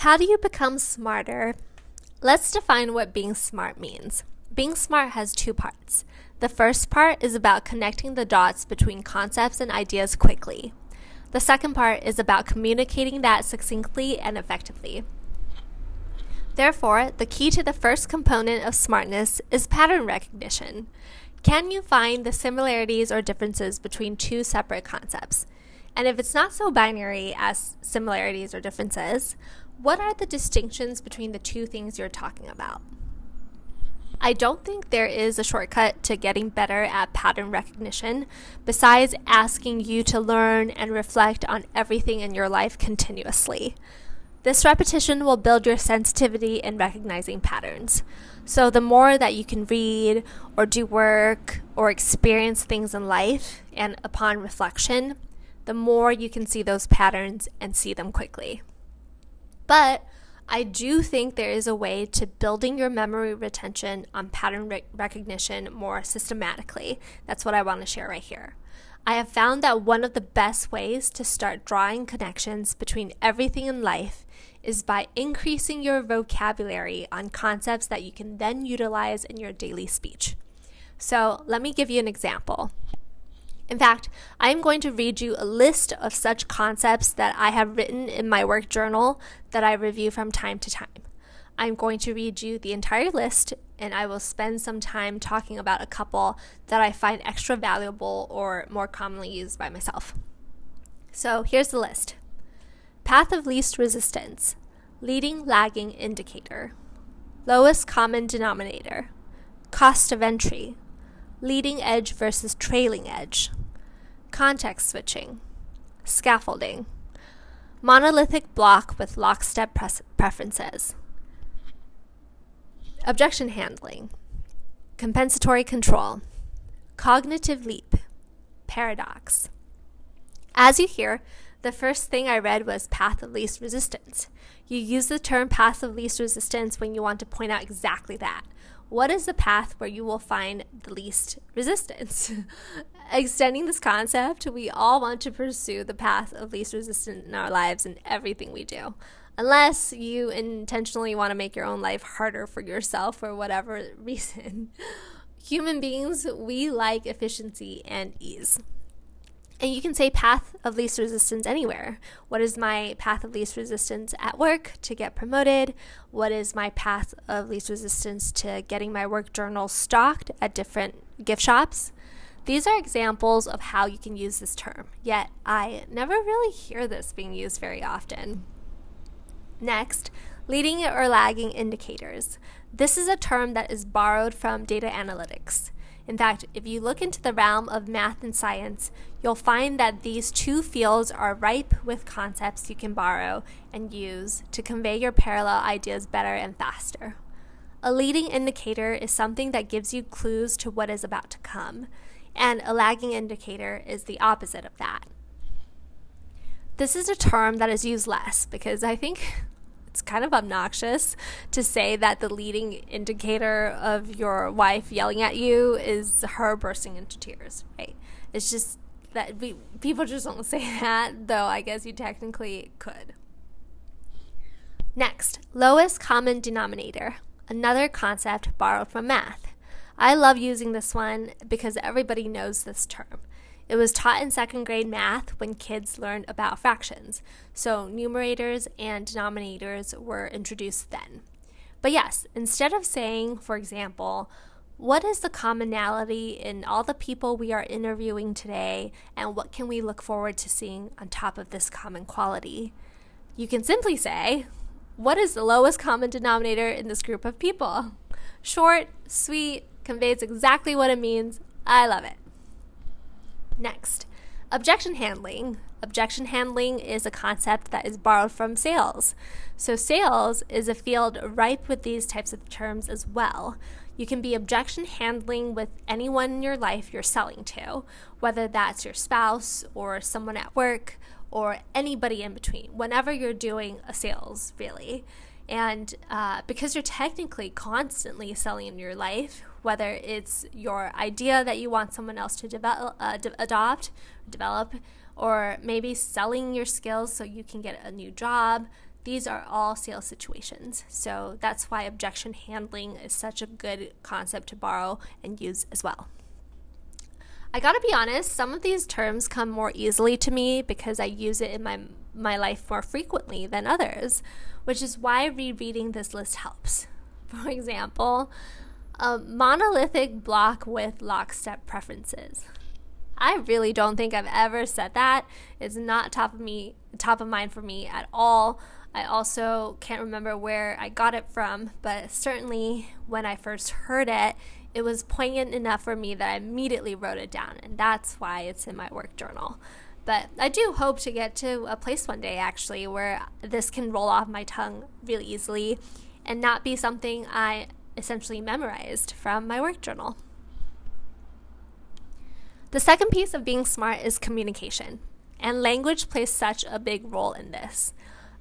How do you become smarter? Let's define what being smart means. Being smart has two parts. The first part is about connecting the dots between concepts and ideas quickly. The second part is about communicating that succinctly and effectively. Therefore, the key to the first component of smartness is pattern recognition. Can you find the similarities or differences between two separate concepts? And if it's not so binary as similarities or differences, what are the distinctions between the two things you're talking about? I don't think there is a shortcut to getting better at pattern recognition besides asking you to learn and reflect on everything in your life continuously. This repetition will build your sensitivity in recognizing patterns. So, the more that you can read or do work or experience things in life, and upon reflection, the more you can see those patterns and see them quickly. But I do think there is a way to building your memory retention on pattern re- recognition more systematically. That's what I want to share right here. I have found that one of the best ways to start drawing connections between everything in life is by increasing your vocabulary on concepts that you can then utilize in your daily speech. So, let me give you an example. In fact, I'm going to read you a list of such concepts that I have written in my work journal that I review from time to time. I'm going to read you the entire list and I will spend some time talking about a couple that I find extra valuable or more commonly used by myself. So here's the list. Path of least resistance, leading lagging indicator, lowest common denominator, cost of entry, leading edge versus trailing edge, context switching, scaffolding, monolithic bloc with lockstep preferences, objection handling, compensatory control, cognitive leap, paradox. As you hear, the first thing I read was path of least resistance. You use the term path of least resistance when you want to point out exactly that what is the path where you will find the least resistance? Extending this concept, we all want to pursue the path of least resistance in our lives and everything we do. Unless you intentionally want to make your own life harder for yourself for whatever reason. Human beings, we like efficiency and ease. And you can say path of least resistance anywhere. What is my path of least resistance at work to get promoted? What is my path of least resistance to getting my work journal stocked at different gift shops? These are examples of how you can use this term, yet I never really hear this being used very often. Next, leading or lagging indicators. This is a term that is borrowed from data analytics. In fact, if you look into the realm of math and science, you'll find that these two fields are ripe with concepts you can borrow and use to convey your parallel ideas better and faster. A leading indicator is something that gives you clues to what is about to come, and a lagging indicator is the opposite of that. This is a term that is used less because I think it's kind of obnoxious to say that the leading indicator of your wife yelling at you is her bursting into tears, right? It's just that we, people just don't say that, though I guess you technically could. Next, lowest common denominator, another concept borrowed from math. I love using this one because everybody knows this term. It was taught in second grade math when kids learned about fractions, so numerators and denominators were introduced then. But yes, instead of saying, for example, what is the commonality in all the people we are interviewing today, and what can we look forward to seeing on top of this common quality? You can simply say, What is the lowest common denominator in this group of people? Short, sweet, conveys exactly what it means. I love it. Next, objection handling. Objection handling is a concept that is borrowed from sales. So, sales is a field ripe with these types of terms as well. You can be objection handling with anyone in your life you're selling to, whether that's your spouse or someone at work or anybody in between, whenever you're doing a sales, really. And uh, because you're technically constantly selling in your life, whether it's your idea that you want someone else to develop, uh, de- adopt, develop, or maybe selling your skills so you can get a new job, These are all sales situations. So that's why objection handling is such a good concept to borrow and use as well. I gotta be honest, some of these terms come more easily to me because I use it in my, my life more frequently than others, which is why rereading this list helps. For example, a monolithic bloc with lockstep preferences. I really don't think I've ever said that. It's not top of me top of mind for me at all. I also can't remember where I got it from, but certainly when I first heard it, it was poignant enough for me that I immediately wrote it down, and that's why it's in my work journal. But I do hope to get to a place one day actually where this can roll off my tongue really easily and not be something I essentially memorized from my work journal. The second piece of being smart is communication, and language plays such a big role in this.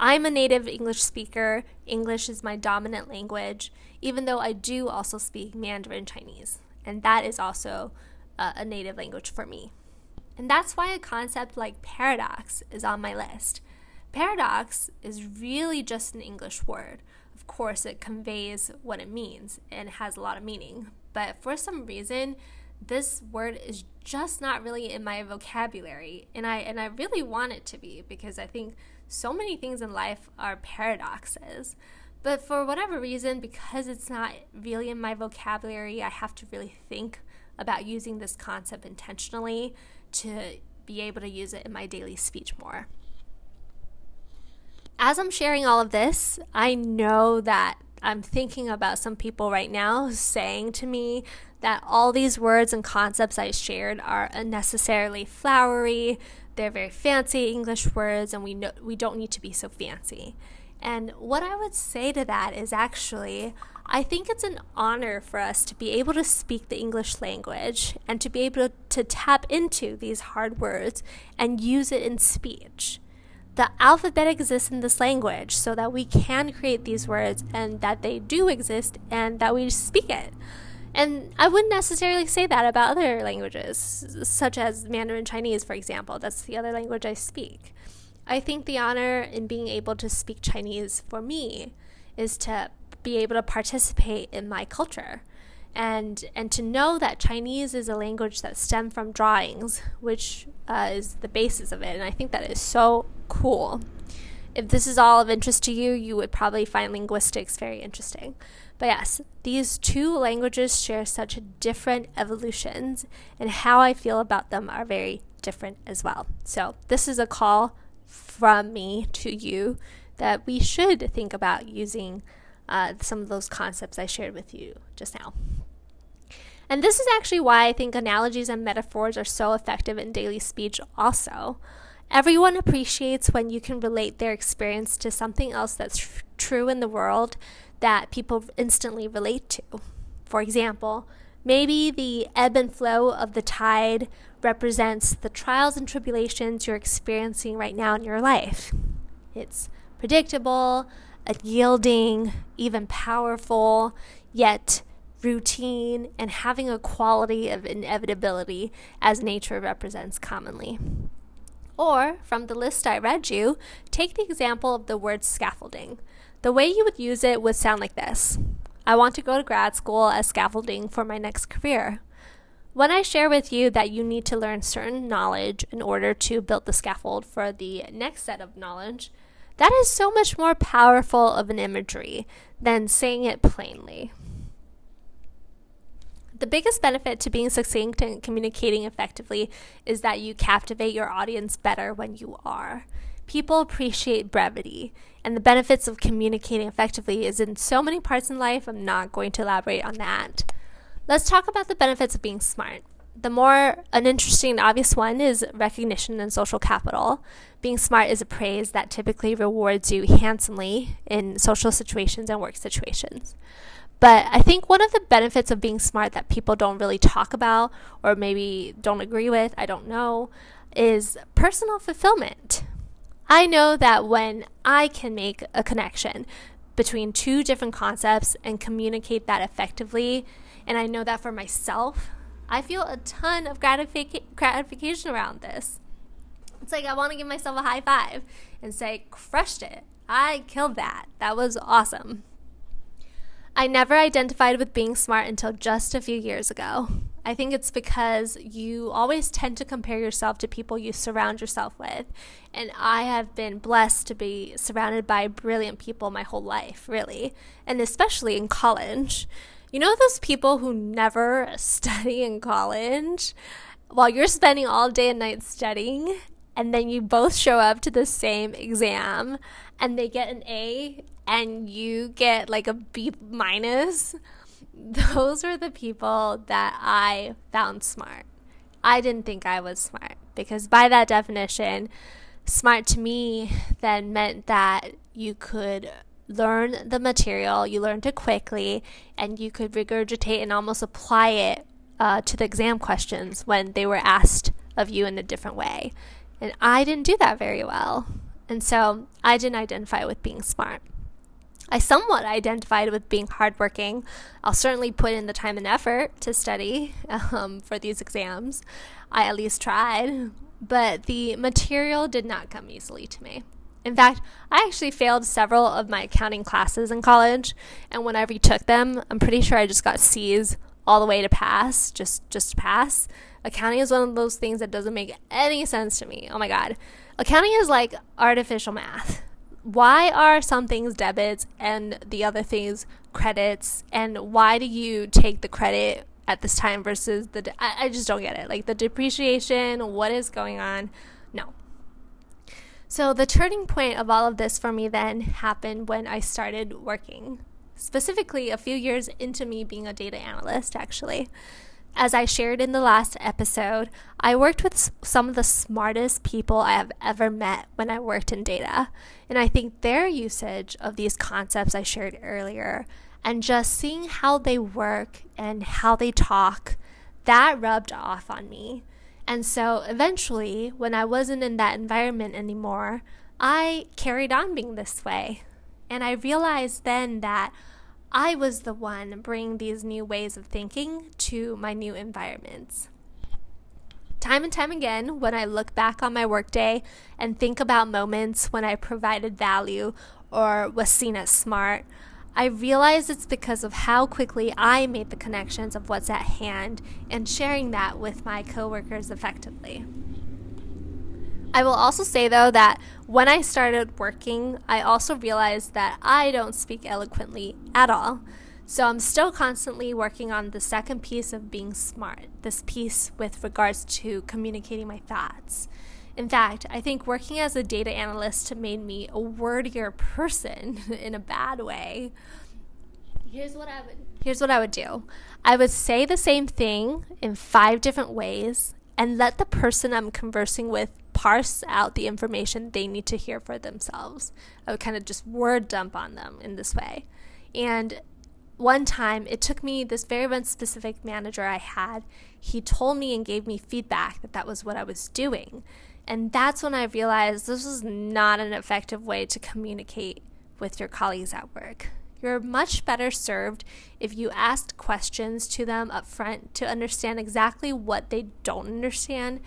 I'm a native English speaker, English is my dominant language, even though I do also speak Mandarin Chinese, and that is also uh, a native language for me. And that's why a concept like paradox is on my list. Paradox is really just an English word. Course, it conveys what it means and has a lot of meaning. But for some reason, this word is just not really in my vocabulary and I and I really want it to be because I think so many things in life are paradoxes. But for whatever reason because it's not really in my vocabulary, I have to really think about using this concept intentionally to be able to use it in my daily speech more. As I'm sharing all of this, I know that I'm thinking about some people right now saying to me that all these words and concepts I shared are unnecessarily flowery. They're very fancy English words, and we know we don't need to be so fancy. And what I would say to that is actually, I think it's an honor for us to be able to speak the English language and to be able to tap into these hard words and use it in speech. The alphabet exists in this language so that we can create these words and that they do exist and that we speak it. And I wouldn't necessarily say that about other languages, such as Mandarin Chinese, for example. That's the other language I speak. I think the honor in being able to speak Chinese for me is to be able to participate in my culture and and to know that Chinese is a language that stemmed from drawings, which uh, is the basis of it, and I think that is so cool. If this is all of interest to you, you would probably find linguistics very interesting. But yes, these two languages share such different evolutions, and how I feel about them are very different as well. So, this is a call from me to you that we should think about using uh, some of those concepts I shared with you just now. And this is actually why I think analogies and metaphors are so effective in daily speech, also. Everyone appreciates when you can relate their experience to something else that's tr- true in the world that people instantly relate to. For example, maybe the ebb and flow of the tide represents the trials and tribulations you're experiencing right now in your life. It's predictable, yielding, even powerful, yet routine, and having a quality of inevitability as nature represents commonly. Or, from the list I read you, take the example of the word scaffolding. The way you would use it would sound like this I want to go to grad school as scaffolding for my next career. When I share with you that you need to learn certain knowledge in order to build the scaffold for the next set of knowledge, that is so much more powerful of an imagery than saying it plainly. The biggest benefit to being succinct and communicating effectively is that you captivate your audience better when you are. People appreciate brevity, and the benefits of communicating effectively is in so many parts in life. I'm not going to elaborate on that. Let's talk about the benefits of being smart. The more uninteresting and obvious one is recognition and social capital. Being smart is a praise that typically rewards you handsomely in social situations and work situations. But I think one of the benefits of being smart that people don't really talk about or maybe don't agree with, I don't know, is personal fulfillment. I know that when I can make a connection between two different concepts and communicate that effectively, and I know that for myself, I feel a ton of gratific- gratification around this. It's like I want to give myself a high five and say, crushed it. I killed that. That was awesome. I never identified with being smart until just a few years ago. I think it's because you always tend to compare yourself to people you surround yourself with. And I have been blessed to be surrounded by brilliant people my whole life, really, and especially in college. You know, those people who never study in college while you're spending all day and night studying, and then you both show up to the same exam and they get an A and you get like a B minus those were the people that I found smart. I didn't think I was smart because, by that definition, smart to me then meant that you could learn the material, you learned it quickly, and you could regurgitate and almost apply it uh, to the exam questions when they were asked of you in a different way. And I didn't do that very well. And so I didn't identify with being smart. I somewhat identified with being hardworking. I'll certainly put in the time and effort to study um, for these exams. I at least tried, but the material did not come easily to me. In fact, I actually failed several of my accounting classes in college, and when I retook them, I'm pretty sure I just got C's all the way to pass, just just to pass. Accounting is one of those things that doesn't make any sense to me. Oh my god. Accounting is like artificial math. Why are some things debits and the other things credits? And why do you take the credit at this time versus the de- I, I just don't get it. Like the depreciation what is going on? No. So the turning point of all of this for me then happened when i started working specifically a few years into me being a data analyst actually as I shared in the last episode, I worked with some of the smartest people I have ever met when I worked in data. And I think their usage of these concepts I shared earlier and just seeing how they work and how they talk, that rubbed off on me. And so eventually, when I wasn't in that environment anymore, I carried on being this way. And I realized then that I was the one bringing these new ways of thinking to my new environments. Time and time again, when I look back on my workday and think about moments when I provided value or was seen as smart, I realize it's because of how quickly I made the connections of what's at hand and sharing that with my coworkers effectively. I will also say, though, that when I started working, I also realized that I don't speak eloquently at all. So I'm still constantly working on the second piece of being smart, this piece with regards to communicating my thoughts. In fact, I think working as a data analyst made me a wordier person in a bad way. Here's what I would here's what I would do. I would say the same thing in five different ways and let the person I'm conversing with parse out the information they need to hear for themselves. I would kind of just word dump on them in this way. And one time, it took me this very one specific manager I had, he told me and gave me feedback that that was what I was doing. And that's when I realized this was not an effective way to communicate with your colleagues at work. You're much better served if you asked questions to them up front to understand exactly what they don't understand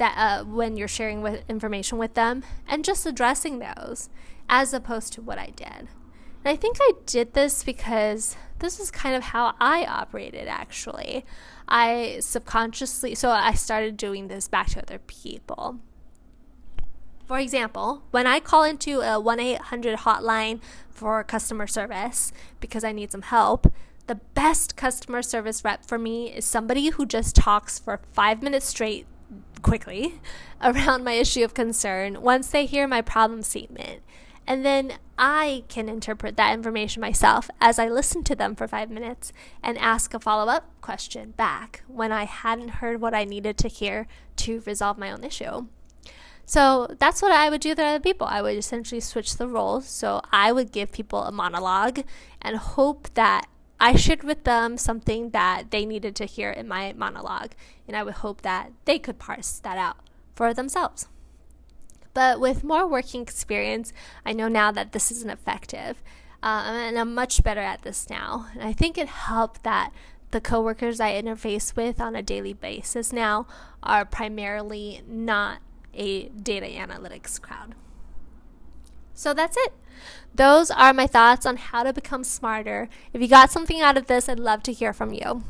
that uh, when you're sharing with information with them and just addressing those as opposed to what I did. And I think I did this because this is kind of how I operated actually. I subconsciously, so I started doing this back to other people. For example, when I call into a 1 800 hotline for customer service because I need some help, the best customer service rep for me is somebody who just talks for five minutes straight quickly around my issue of concern once they hear my problem statement. And then I can interpret that information myself as I listen to them for five minutes and ask a follow up question back when I hadn't heard what I needed to hear to resolve my own issue. So that's what I would do with other people. I would essentially switch the roles. So I would give people a monologue and hope that I shared with them something that they needed to hear in my monologue, and I would hope that they could parse that out for themselves. But with more working experience, I know now that this isn't effective, uh, and I'm much better at this now. And I think it helped that the coworkers I interface with on a daily basis now are primarily not a data analytics crowd. So that's it. Those are my thoughts on how to become smarter. If you got something out of this, I'd love to hear from you.